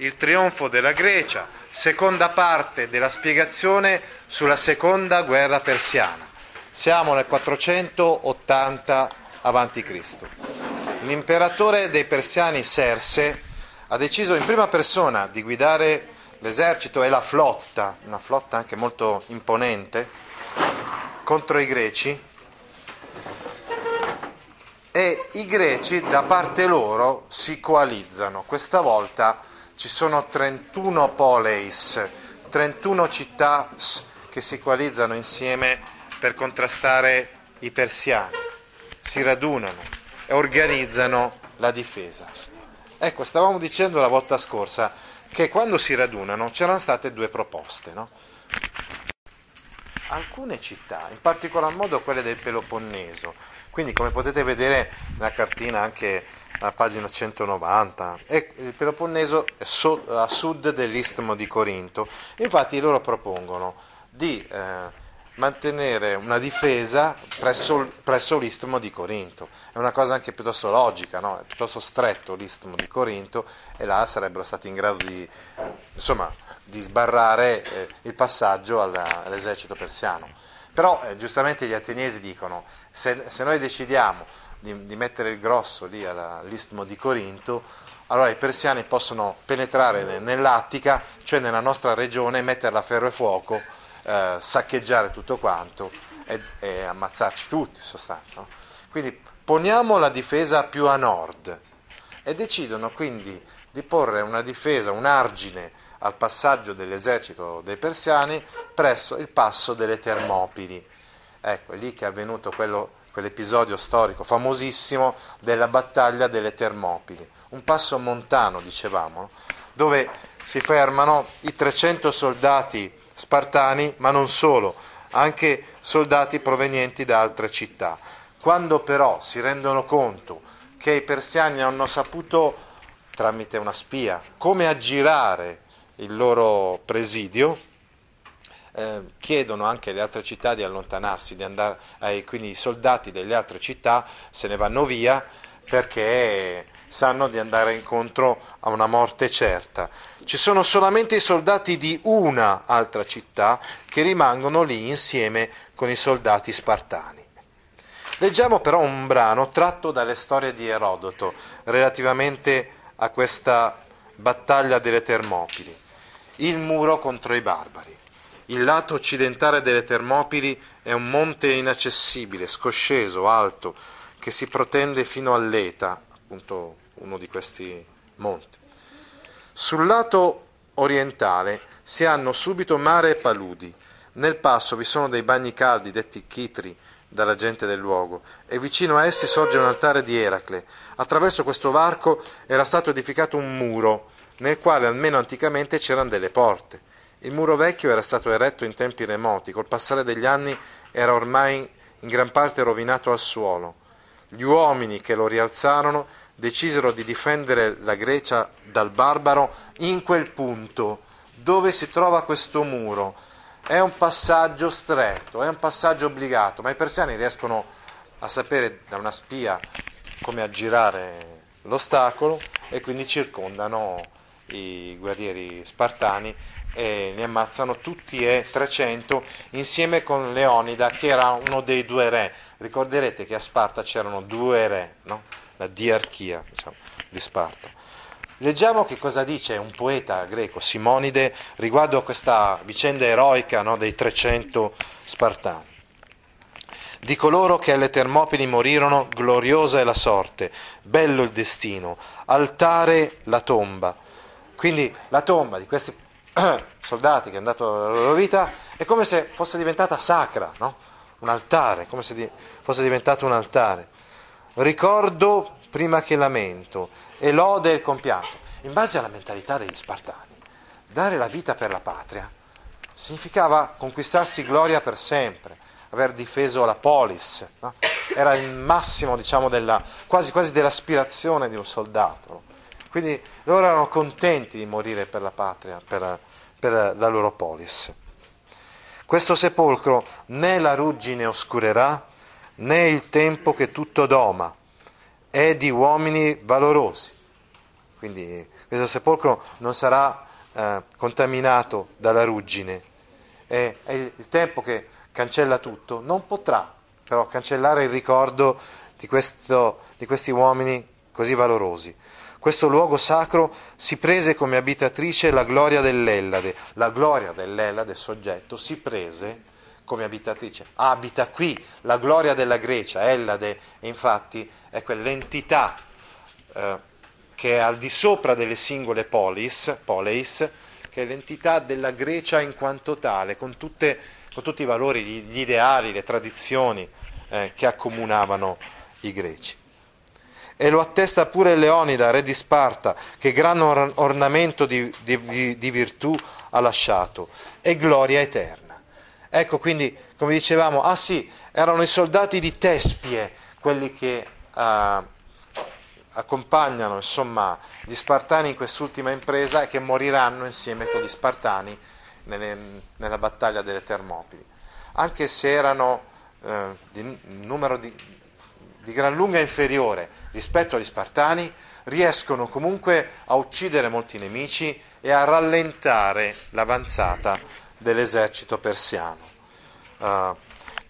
Il trionfo della Grecia, seconda parte della spiegazione sulla seconda guerra persiana. Siamo nel 480 a.C. L'imperatore dei persiani Serse ha deciso in prima persona di guidare l'esercito e la flotta, una flotta anche molto imponente, contro i greci e i greci da parte loro si coalizzano. Questa volta ci sono 31 poleis, 31 città che si coalizzano insieme per contrastare i persiani, si radunano e organizzano la difesa. Ecco, stavamo dicendo la volta scorsa che quando si radunano c'erano state due proposte, no? Alcune città, in particolar modo quelle del Peloponneso, quindi come potete vedere nella cartina anche a pagina 190, il Peloponneso è a sud dell'istmo di Corinto, infatti loro propongono di eh, mantenere una difesa presso, presso, l'istmo di Corinto. È una cosa anche piuttosto logica, no? è piuttosto stretto l'istmo di Corinto e là sarebbero stati in grado di, insomma, di sbarrare eh, il passaggio alla, all'esercito persiano. Però eh, giustamente gli ateniesi dicono, se, se noi decidiamo di, di, mettere il grosso lì all'istmo di Corinto, allora i persiani possono penetrare nell'Attica, cioè nella nostra regione, metterla a ferro e fuoco eh, saccheggiare tutto quanto e, e, ammazzarci tutti in sostanza. Quindi poniamo la difesa più a nord e decidono quindi di porre una difesa, un argine al passaggio dell'esercito dei persiani presso il passo delle Termopili. Ecco, è lì che è avvenuto quello, quell'episodio storico famosissimo della battaglia delle Termopili, un passo montano, dicevamo, dove si fermano i 300 soldati spartani, ma non solo, anche soldati provenienti da altre città. Quando però si rendono conto che i persiani hanno saputo, tramite una spia, come aggirare il loro presidio, eh, chiedono anche alle altre città di allontanarsi, di andare, eh, quindi i soldati delle altre città se ne vanno via perché sanno di andare incontro a una morte certa ci sono solamente i soldati di una altra città che rimangono lì insieme con i soldati spartani. Leggiamo però un brano tratto dalle storie di Erodoto relativamente a questa battaglia delle Termopili, il muro contro i barbari. Il lato occidentale delle Termopili è un monte inaccessibile, scosceso, alto, che si protende fino all'Eta, appunto uno di questi monti. Sul lato orientale si hanno subito mare e paludi. Nel passo vi sono dei bagni caldi, detti chitri, dalla gente del luogo, e vicino a essi sorge un altare di Eracle. Attraverso questo varco era stato edificato un muro, nel quale almeno anticamente c'erano delle porte. Il muro vecchio era stato eretto in tempi remoti, col passare degli anni era ormai in gran parte rovinato al suolo. Gli uomini che lo rialzarono decisero di difendere la Grecia dal barbaro in quel punto dove si trova questo muro. È un passaggio stretto, è un passaggio obbligato, ma i persiani riescono a sapere da una spia come aggirare l'ostacolo e quindi circondano i guerrieri spartani e li ammazzano tutti e 300 insieme con Leonida che era uno dei due re. Ricorderete che a Sparta c'erano due re, no? la diarchia diciamo, di Sparta. Leggiamo che cosa dice un poeta greco, Simonide, riguardo a questa vicenda eroica no, dei 300 Spartani. Di coloro che alle Termopili morirono, gloriosa è la sorte, bello il destino, altare la tomba. Quindi la tomba di questi soldati che hanno dato la loro vita è come se fosse diventata sacra, no? un altare, come se fosse diventato un altare. Ricordo prima che lamento e lode il compianto. In base alla mentalità degli Spartani, dare la vita per la patria significava conquistarsi gloria per sempre, aver difeso la polis, no? era il massimo diciamo, della, quasi, quasi, dell'aspirazione di un soldato. Quindi loro erano contenti di morire per la patria, per, per la loro polis. Questo sepolcro né la ruggine oscurerà, né il tempo che tutto doma, è di uomini valorosi. Quindi questo sepolcro non sarà eh, contaminato dalla ruggine, è, è il tempo che cancella tutto, non potrà però cancellare il ricordo di, questo, di questi uomini così valorosi. Questo luogo sacro si prese come abitatrice la gloria dell'Ellade, la gloria dell'Ellade, soggetto, si prese come abitatrice, abita qui la gloria della Grecia, Ellade, infatti è quell'entità eh, che è al di sopra delle singole polis, poleis, che è l'entità della Grecia in quanto tale, con, tutte, con tutti i valori, gli, gli ideali, le tradizioni eh, che accomunavano i greci. E lo attesta pure Leonida, re di Sparta, che gran or- ornamento di, di, di virtù ha lasciato, e gloria eterna. Ecco quindi, come dicevamo, ah sì, erano i soldati di Tespie quelli che uh, accompagnano insomma, gli Spartani in quest'ultima impresa e che moriranno insieme con gli Spartani nelle, nella battaglia delle Termopili. Anche se erano eh, di numero di, di gran lunga inferiore rispetto agli Spartani, riescono comunque a uccidere molti nemici e a rallentare l'avanzata dell'esercito persiano. Uh,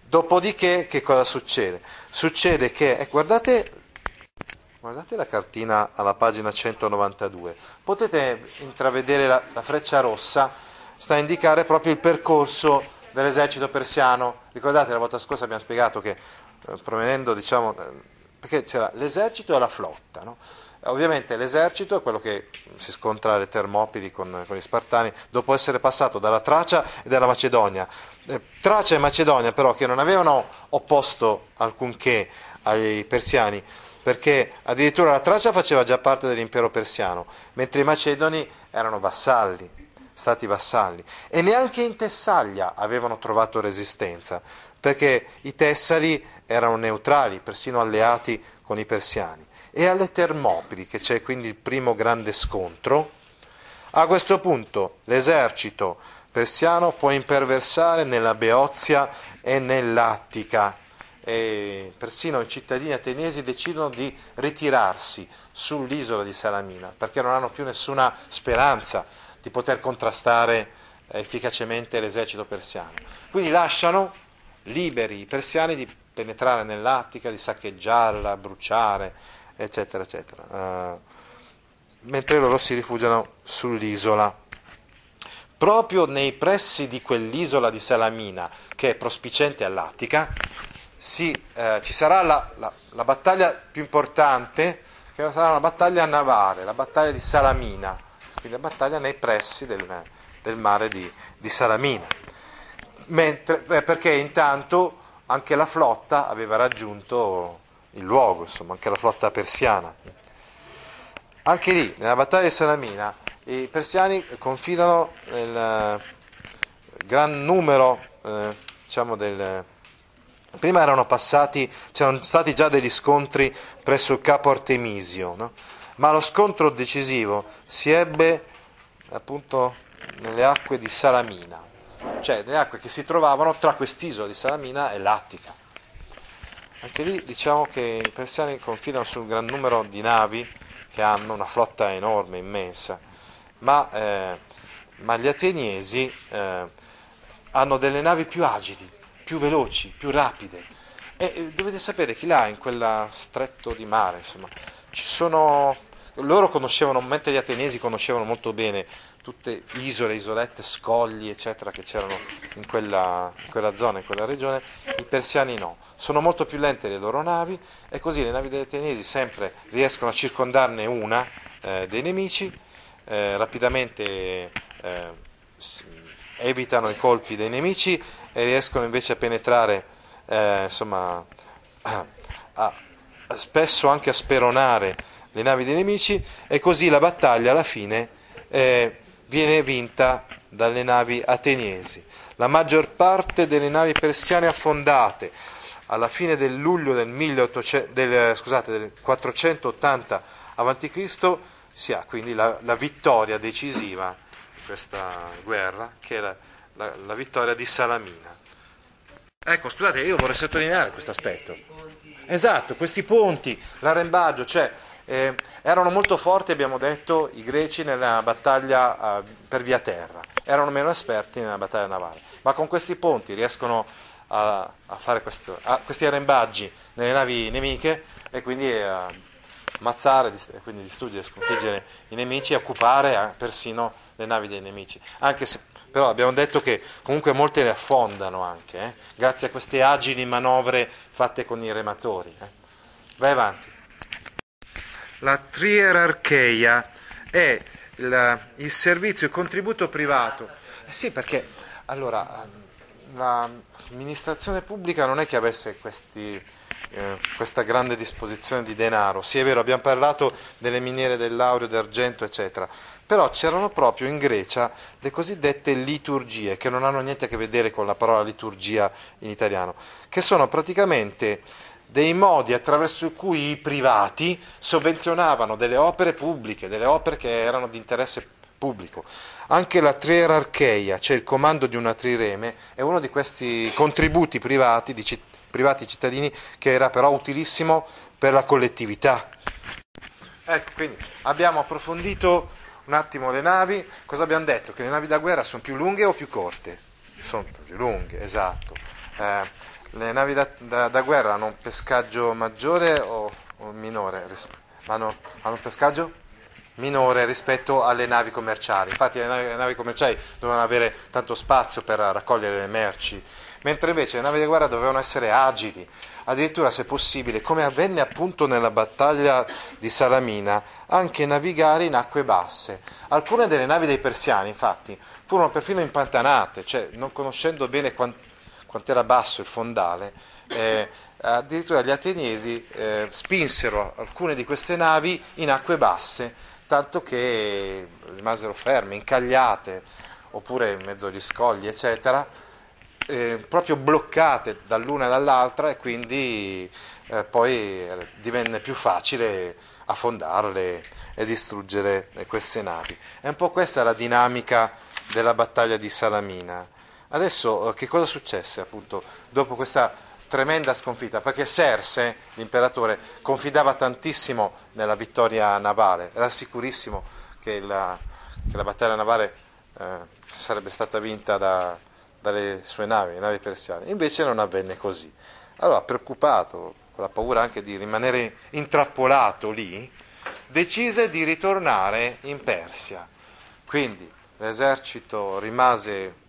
dopodiché, che cosa succede? Succede che, eh, guardate Guardate la cartina alla pagina 192, potete intravedere la, la, freccia rossa, sta a indicare proprio il percorso dell'esercito persiano. Ricordate la volta scorsa abbiamo spiegato che eh, provenendo, diciamo, eh, perché c'era l'esercito e la flotta, no? Ovviamente l'esercito è quello che si scontra alle Termopili con, con, gli Spartani dopo essere passato dalla Tracia e dalla Macedonia. Eh, Tracia e Macedonia però che non avevano opposto alcunché ai persiani, perché addirittura la Tracia faceva già parte dell'impero persiano, mentre i macedoni erano vassalli, stati vassalli, e neanche in Tessaglia avevano trovato resistenza, perché i Tessali erano neutrali, persino alleati con i persiani. E alle Termopili, che c'è quindi il primo grande scontro, a questo punto l'esercito persiano può imperversare nella Beozia e nell'Attica, e persino i cittadini ateniesi decidono di ritirarsi sull'isola di Salamina perché non hanno più nessuna speranza di poter contrastare efficacemente l'esercito persiano. Quindi lasciano liberi i persiani di penetrare nell'Attica, di saccheggiarla, bruciare, eccetera, eccetera, uh, mentre loro si rifugiano sull'isola. Proprio nei pressi di quell'isola di Salamina, che è prospicente all'Attica, sì, eh, ci sarà la, la, la, battaglia più importante, che sarà una battaglia navale, la battaglia di Salamina, quindi la battaglia nei pressi del, del mare di, di Salamina. Mentre, perché intanto anche la flotta aveva raggiunto il luogo, insomma, anche la flotta persiana. Anche lì, nella battaglia di Salamina, i persiani confidano nel eh, gran numero eh, diciamo del, Prima passati, c'erano stati già degli scontri presso il capo Artemisio, no? Ma lo scontro decisivo si ebbe appunto nelle acque di Salamina, cioè nelle acque che si trovavano tra quest'isola di Salamina e l'Attica. Anche lì diciamo che i persiani confidano sul gran numero di navi che hanno una flotta enorme, immensa, ma, eh, ma gli ateniesi eh, hanno delle navi più agili, più veloci, più rapide. E dovete sapere che là, in quel stretto di mare, insomma, ci sono loro conoscevano, mentre gli ateniesi conoscevano molto bene tutte isole, isolette, scogli, eccetera, che c'erano in quella, in quella zona, in quella regione, i persiani no. Sono molto più lente le loro navi e così le navi degli ateniesi sempre riescono a circondarne una eh, dei nemici, eh, rapidamente eh, evitano i colpi dei nemici e riescono invece a penetrare, eh, insomma, a, a, spesso anche a speronare le navi dei nemici e così la battaglia alla fine eh, viene vinta dalle navi ateniesi. La maggior parte delle navi persiane affondate alla fine del luglio del, 1800, del, scusate, del 480 a.C. si ha quindi la, la, vittoria decisiva di questa guerra, che è la, la, la vittoria di Salamina. Ecco, scusate, io vorrei sottolineare questo aspetto. Esatto, questi ponti, l'arrembaggio, cioè eh, erano molto forti, abbiamo detto, i greci nella battaglia eh, per via terra, erano meno esperti nella battaglia navale, ma con questi ponti riescono a, a fare questo, a, questi arrembaggi nelle navi nemiche e quindi a ammazzare, quindi distruggere, sconfiggere i nemici e occupare eh, persino le navi dei nemici. Anche se però abbiamo detto che comunque molte le affondano anche, eh, grazie a queste agili manovre fatte con i rematori. Eh. Vai avanti. La trierarcheia è il, il servizio, il contributo privato. Eh sì, perché allora l'amministrazione pubblica non è che avesse questi, eh, questa grande disposizione di denaro. Sì, è vero, abbiamo parlato delle miniere dell'aureo, d'argento, eccetera, però c'erano proprio in Grecia le cosiddette liturgie, che non hanno niente a che vedere con la parola liturgia in italiano, che sono praticamente dei modi attraverso cui i privati sovvenzionavano delle opere pubbliche, delle opere che erano di interesse pubblico. Anche la trierarcheia, cioè il comando di una trireme, è uno di questi contributi privati, di citt- privati cittadini che era però utilissimo per la collettività. Ecco, quindi abbiamo approfondito un attimo le navi, cosa abbiamo detto? Che le navi da guerra sono più lunghe o più corte? Sono più lunghe, esatto. Eh, le navi da, da, da guerra hanno un pescaggio maggiore o, o minore? Hanno, hanno, un pescaggio minore rispetto alle navi commerciali. Infatti le navi, le navi commerciali dovevano avere tanto spazio per raccogliere le merci, mentre invece le navi da guerra dovevano essere agili, addirittura se possibile, come avvenne appunto nella battaglia di Salamina, anche navigare in acque basse. Alcune delle navi dei persiani, infatti, furono perfino impantanate, cioè non conoscendo bene quanto era basso il fondale, eh, addirittura gli ateniesi eh, spinsero alcune di queste navi in acque basse, tanto che rimasero ferme, incagliate, oppure in mezzo agli scogli, eccetera, eh, proprio bloccate dall'una e dall'altra e quindi eh, poi divenne più facile affondarle e distruggere queste navi. È un po' questa la dinamica della battaglia di Salamina. Adesso eh, che cosa successe appunto dopo questa tremenda sconfitta? Perché Serse, l'imperatore, confidava tantissimo nella vittoria navale, era sicurissimo che la, che la battaglia navale eh, sarebbe stata vinta da, dalle sue navi, le navi persiane. Invece non avvenne così. Allora, preoccupato, con la paura anche di rimanere intrappolato lì, decise di ritornare in Persia. Quindi l'esercito rimase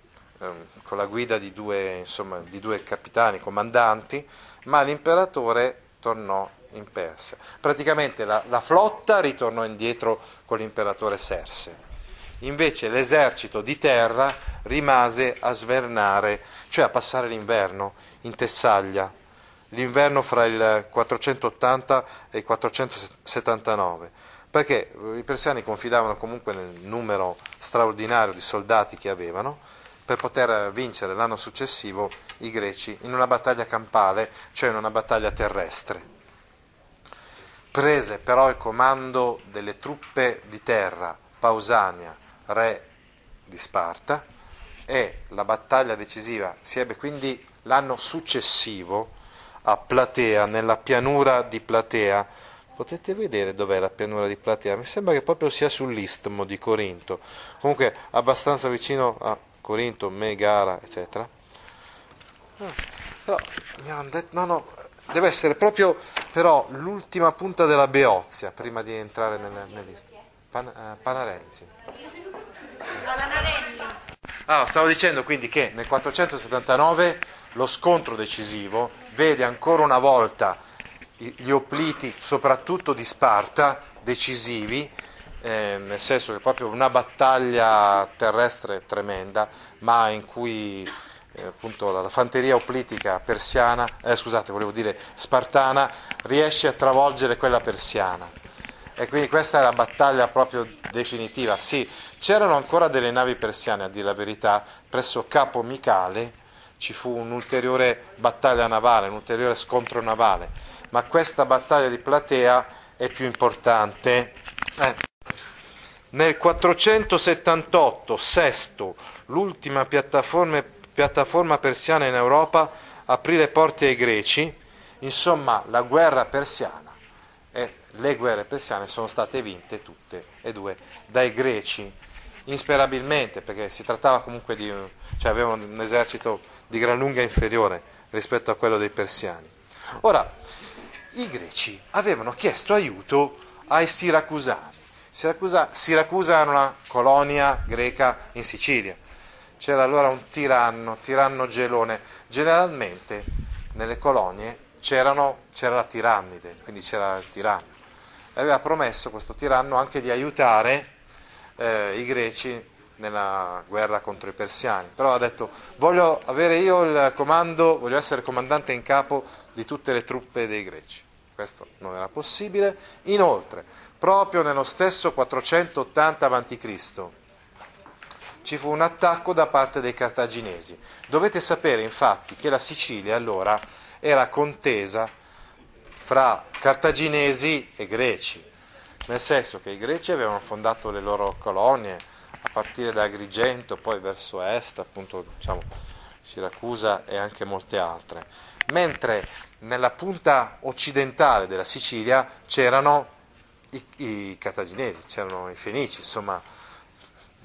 Ehm, con la guida di due, insomma, di due capitani, comandanti, ma l'imperatore tornò in Persia. Praticamente la, la, flotta ritornò indietro con l'imperatore Serse. Invece l'esercito di terra rimase a svernare, cioè a passare l'inverno in Tessaglia, l'inverno fra il 480 e il 479, perché i persiani confidavano comunque nel numero straordinario di soldati che avevano per poter vincere l'anno successivo i greci in una battaglia campale, cioè in una battaglia terrestre. Prese però il comando delle truppe di terra Pausania, re di Sparta, e la battaglia decisiva si ebbe quindi l'anno successivo a Platea, nella pianura di Platea. Potete vedere dov'è la pianura di Platea? Mi sembra che proprio sia sull'istmo di Corinto, comunque abbastanza vicino a Corinto, Megara, eccetera. Però mi hanno detto, no, no, deve essere proprio però l'ultima punta della beozia prima di entrare nel, nell'Istria. Pan, uh, Panarelli, sì. Ah, stavo dicendo quindi che nel 479 lo scontro decisivo vede ancora una volta gli opliti, soprattutto di Sparta, decisivi, eh, nel senso che è proprio una battaglia terrestre tremenda, ma in cui eh, appunto la fanteria oplitica persiana, eh, scusate, volevo dire spartana, riesce a travolgere quella persiana. E quindi questa è la battaglia proprio definitiva. Sì, c'erano ancora delle navi persiane, a dire la verità, presso Capo Micale ci fu un'ulteriore battaglia navale, un ulteriore scontro navale, ma questa battaglia di Platea è più importante. Eh. Nel 478, Sesto, l'ultima piattaforma piattaforma persiana in Europa, aprì le porte ai greci, insomma la guerra persiana le guerre persiane sono state vinte tutte e due dai greci, insperabilmente perché si trattava comunque di, cioè avevano un esercito di gran lunga inferiore rispetto a quello dei persiani. Ora, i greci avevano chiesto aiuto ai siracusani. Siracusa, Siracusa era una colonia greca in Sicilia c'era allora un tiranno, tiranno gelone. Generalmente nelle colonie c'era la tirannide, quindi c'era il tiranno. Aveva promesso questo tiranno anche di aiutare eh, i greci nella guerra contro i persiani. Però ha detto voglio avere io il comando, voglio essere comandante in capo di tutte le truppe dei greci. Questo non era possibile. Inoltre, proprio nello stesso 480 a.C., ci fu un attacco da parte dei cartaginesi. Dovete sapere infatti che la Sicilia allora era contesa fra cartaginesi e greci, nel senso che i greci avevano fondato le loro colonie a partire da Agrigento, poi verso est, appunto diciamo, Siracusa e anche molte altre, mentre nella punta occidentale della Sicilia c'erano i, i cartaginesi, c'erano i fenici, insomma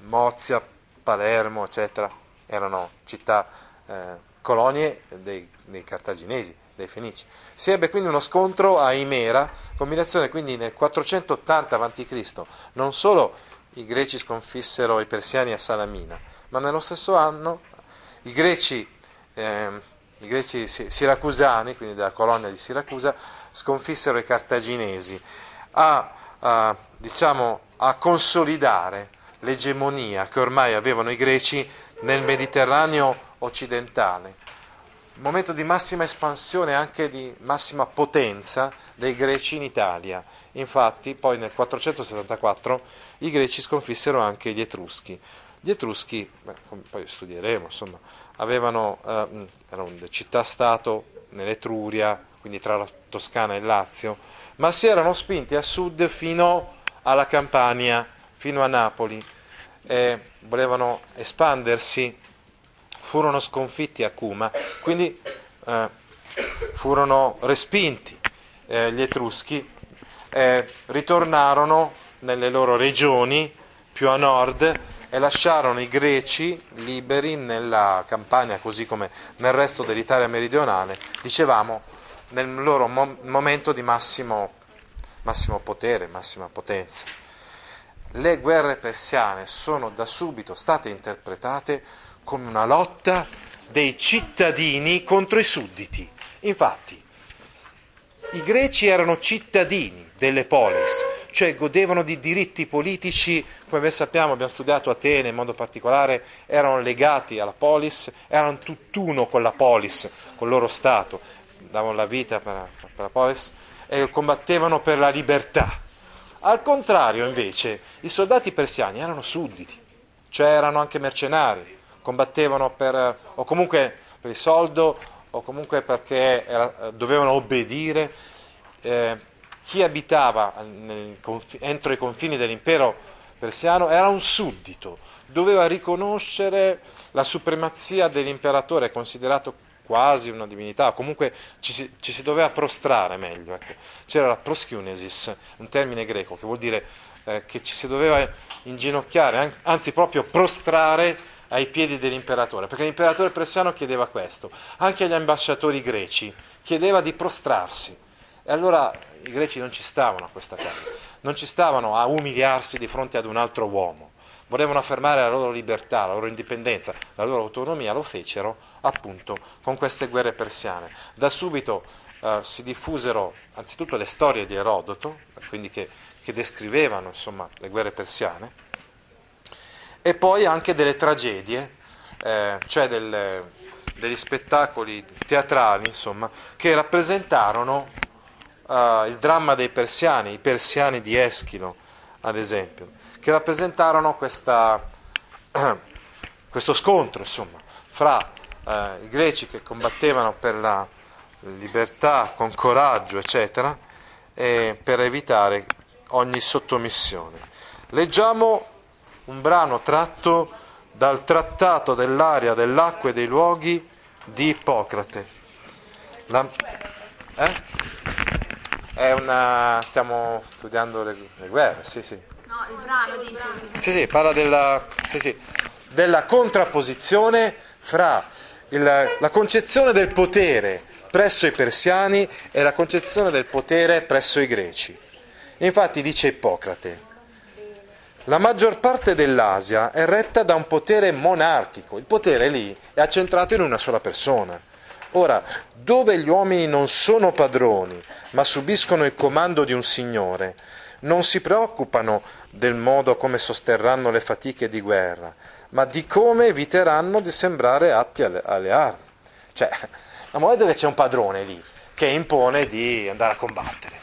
Mozia, Palermo, eccetera, erano città, eh, colonie dei, dei, cartaginesi, dei fenici. Si ebbe quindi uno scontro a Imera, combinazione quindi nel 480 a.C. Non solo i greci sconfissero i persiani a Salamina, ma nello stesso anno i greci, eh, i greci siracusani, quindi della colonia di Siracusa, sconfissero i cartaginesi a, a, diciamo, a consolidare l'egemonia che ormai avevano i greci nel Mediterraneo occidentale. Momento di massima espansione e anche di massima potenza dei greci in Italia. Infatti, poi nel 474 i greci sconfissero anche gli Etruschi. Gli Etruschi, beh, poi studieremo, insomma, avevano, eh, erano città-stato nell'Etruria, quindi tra la Toscana e il Lazio, ma si erano spinti a sud fino alla Campania fino a Napoli, eh, volevano espandersi, furono sconfitti a Cuma, quindi eh, furono respinti eh, gli Etruschi, ritornarono nelle loro regioni più a nord e lasciarono i greci liberi nella campagna, così come nel resto dell'Italia meridionale, dicevamo, nel loro mo- momento di massimo, massimo potere, massima potenza. Le guerre persiane sono da subito state interpretate come una lotta dei cittadini contro i sudditi. Infatti, i greci erano cittadini delle polis, cioè godevano di diritti politici, come ben sappiamo, abbiamo studiato Atene in modo particolare, erano legati alla polis, erano tutt'uno con la polis, con il loro Stato, davano la vita per, per la polis e combattevano per la libertà. Al contrario, invece, i soldati persiani erano sudditi, cioè erano anche mercenari, combattevano per, o comunque per il soldo o comunque perché era, dovevano obbedire. Eh, chi abitava nel, entro i confini dell'impero persiano era un suddito, doveva riconoscere la supremazia dell'imperatore, considerato quasi una divinità, comunque ci si, ci si doveva prostrare meglio. Ecco. C'era la proskiunesis, un termine greco che vuol dire eh, che ci si doveva inginocchiare, anzi proprio prostrare ai piedi dell'imperatore, perché l'imperatore persiano chiedeva questo, anche agli ambasciatori greci, chiedeva di prostrarsi. E allora i greci non ci stavano a questa cosa, non ci stavano a umiliarsi di fronte ad un altro uomo, volevano affermare la loro libertà, la loro indipendenza, la loro autonomia, lo fecero appunto con queste guerre persiane. Da subito eh, si diffusero anzitutto le storie di Erodoto, quindi che, che descrivevano insomma, le guerre persiane, e poi anche delle tragedie, eh, cioè delle, degli spettacoli teatrali insomma, che rappresentarono uh, il dramma dei persiani, i persiani di Eschilo ad esempio, che rappresentarono questa, questo scontro insomma, fra uh, i greci che combattevano per la libertà con coraggio eccetera per evitare ogni sottomissione. Leggiamo un brano tratto dal trattato dell'aria, dell'acqua e dei luoghi di Ippocrate. La, eh? È una. stiamo studiando le, le guerre, sì, sì. No, il brano dice. Sì, sì, parla della, sì, sì, della contrapposizione fra il, la concezione del potere presso i persiani e la concezione del potere presso i greci. Infatti dice Ippocrate, la maggior parte dell'Asia è retta da un potere monarchico, il potere lì è accentrato in una sola persona. Ora, dove gli uomini non sono padroni, ma subiscono il comando di un signore, non si preoccupano del modo come sosterranno le fatiche di guerra, ma di come eviteranno di sembrare atti alle, alle armi. Cioè, a momento che c'è un padrone lì che impone di andare a combattere,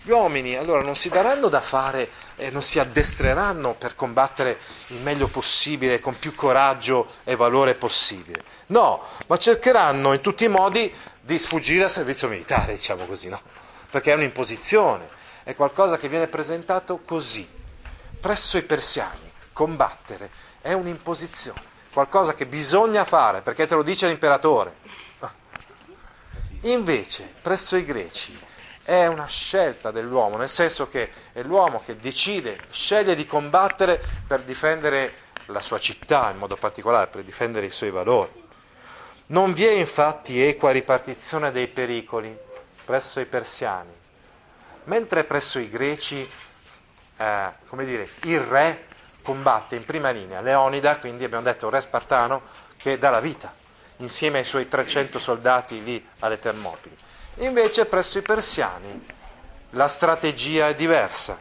gli uomini allora non si daranno da fare e non si addestreranno per combattere il meglio possibile, con più coraggio e valore possibile. No, ma cercheranno in tutti i modi di sfuggire al servizio militare, diciamo così, no? Perché è un'imposizione, è qualcosa che viene presentato così. Presso i persiani, combattere è un'imposizione, qualcosa che bisogna fare perché te lo dice l'imperatore. Invece, presso i greci, è una scelta dell'uomo, nel senso che è l'uomo che decide, sceglie di combattere per difendere la sua città in modo particolare, per difendere i suoi valori. Non vi è infatti equa ripartizione dei pericoli presso i persiani, mentre presso i greci, eh, come dire, il re combatte in prima linea, Leonida, quindi abbiamo detto un re spartano che dà la vita insieme ai suoi 300 soldati lì alle Termopili Invece presso i persiani la strategia è diversa.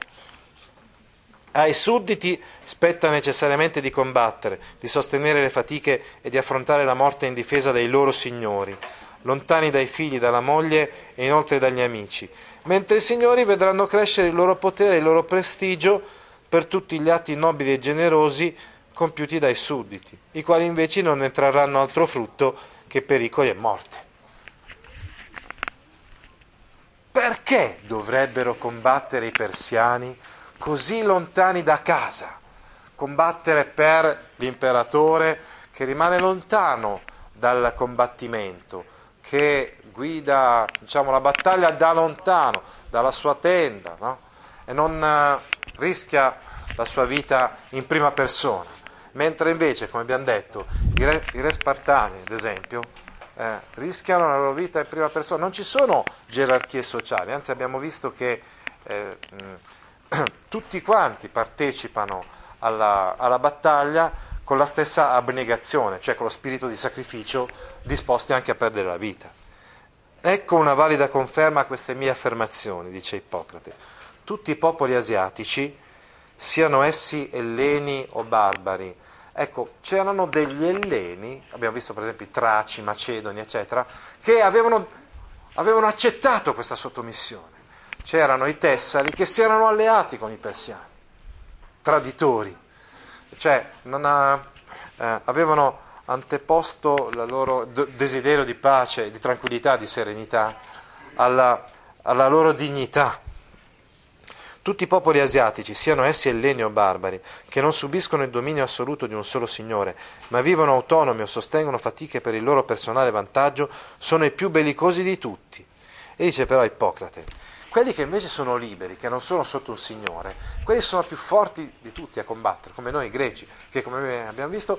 Ai sudditi spetta necessariamente di combattere, di sostenere le fatiche e di affrontare la morte in difesa dei loro signori, lontani dai figli, dalla moglie e inoltre dagli amici, mentre i signori vedranno crescere il loro potere e il loro prestigio per tutti gli atti nobili e generosi compiuti dai sudditi, i quali invece non ne trarranno altro frutto che pericoli e morte. Perché dovrebbero combattere i persiani così lontani da casa? Combattere per l'imperatore che rimane lontano dal combattimento, che guida diciamo, la battaglia da lontano, dalla sua tenda, no? e non uh, rischia la sua vita in prima persona. Mentre invece, come abbiamo detto, i re, i re spartani, ad esempio, eh, rischiano la loro vita in prima persona. Non ci sono gerarchie sociali, anzi abbiamo visto che eh, mh, tutti quanti partecipano alla, alla, battaglia con la stessa abnegazione, cioè con lo spirito di sacrificio, disposti anche a perdere la vita. Ecco una valida conferma a queste mie affermazioni, dice Ippocrate. Tutti i popoli asiatici, siano essi elleni o barbari, Ecco, c'erano degli elleni, abbiamo visto per esempio i Traci, Macedoni, eccetera, che avevano, avevano accettato questa sottomissione. C'erano i Tessali che si erano alleati con i persiani, traditori, cioè ha, eh, avevano anteposto il loro desiderio di pace, di tranquillità, di serenità alla, alla loro dignità. Tutti i popoli asiatici, siano essi elleni o barbari, che non subiscono il dominio assoluto di un solo signore, ma vivono autonomi o sostengono fatiche per il loro personale vantaggio, sono i più bellicosi di tutti. E dice però Ippocrate, quelli che invece sono liberi, che non sono sotto un signore, quelli sono più forti di tutti a combattere, come noi greci, che come abbiamo visto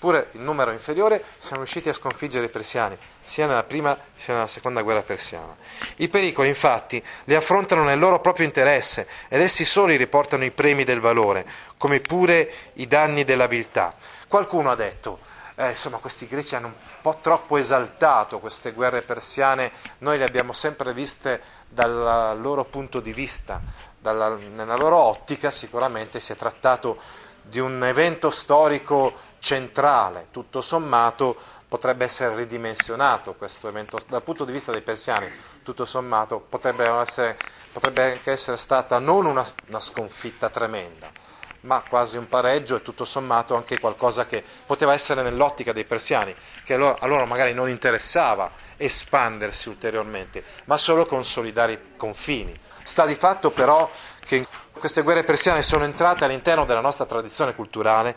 Pure il numero inferiore siamo riusciti a sconfiggere i persiani, sia nella prima sia nella seconda guerra persiana. I pericoli, infatti, li affrontano nel loro proprio interesse ed essi soli riportano i premi del valore, come pure i danni della viltà. Qualcuno ha detto, eh, insomma, questi greci hanno un po' troppo esaltato queste guerre persiane, noi le abbiamo sempre viste dal loro punto di vista, dalla, nella loro ottica sicuramente si è trattato di un evento storico centrale, tutto sommato potrebbe essere ridimensionato questo evento, dal punto di vista dei persiani, tutto sommato potrebbe, essere, potrebbe anche essere stata non una, una sconfitta tremenda, ma quasi un pareggio e tutto sommato anche qualcosa che poteva essere nell'ottica dei persiani, che allora, allora magari non interessava espandersi ulteriormente, ma solo consolidare i confini. Sta di fatto però che queste guerre persiane sono entrate all'interno della nostra tradizione culturale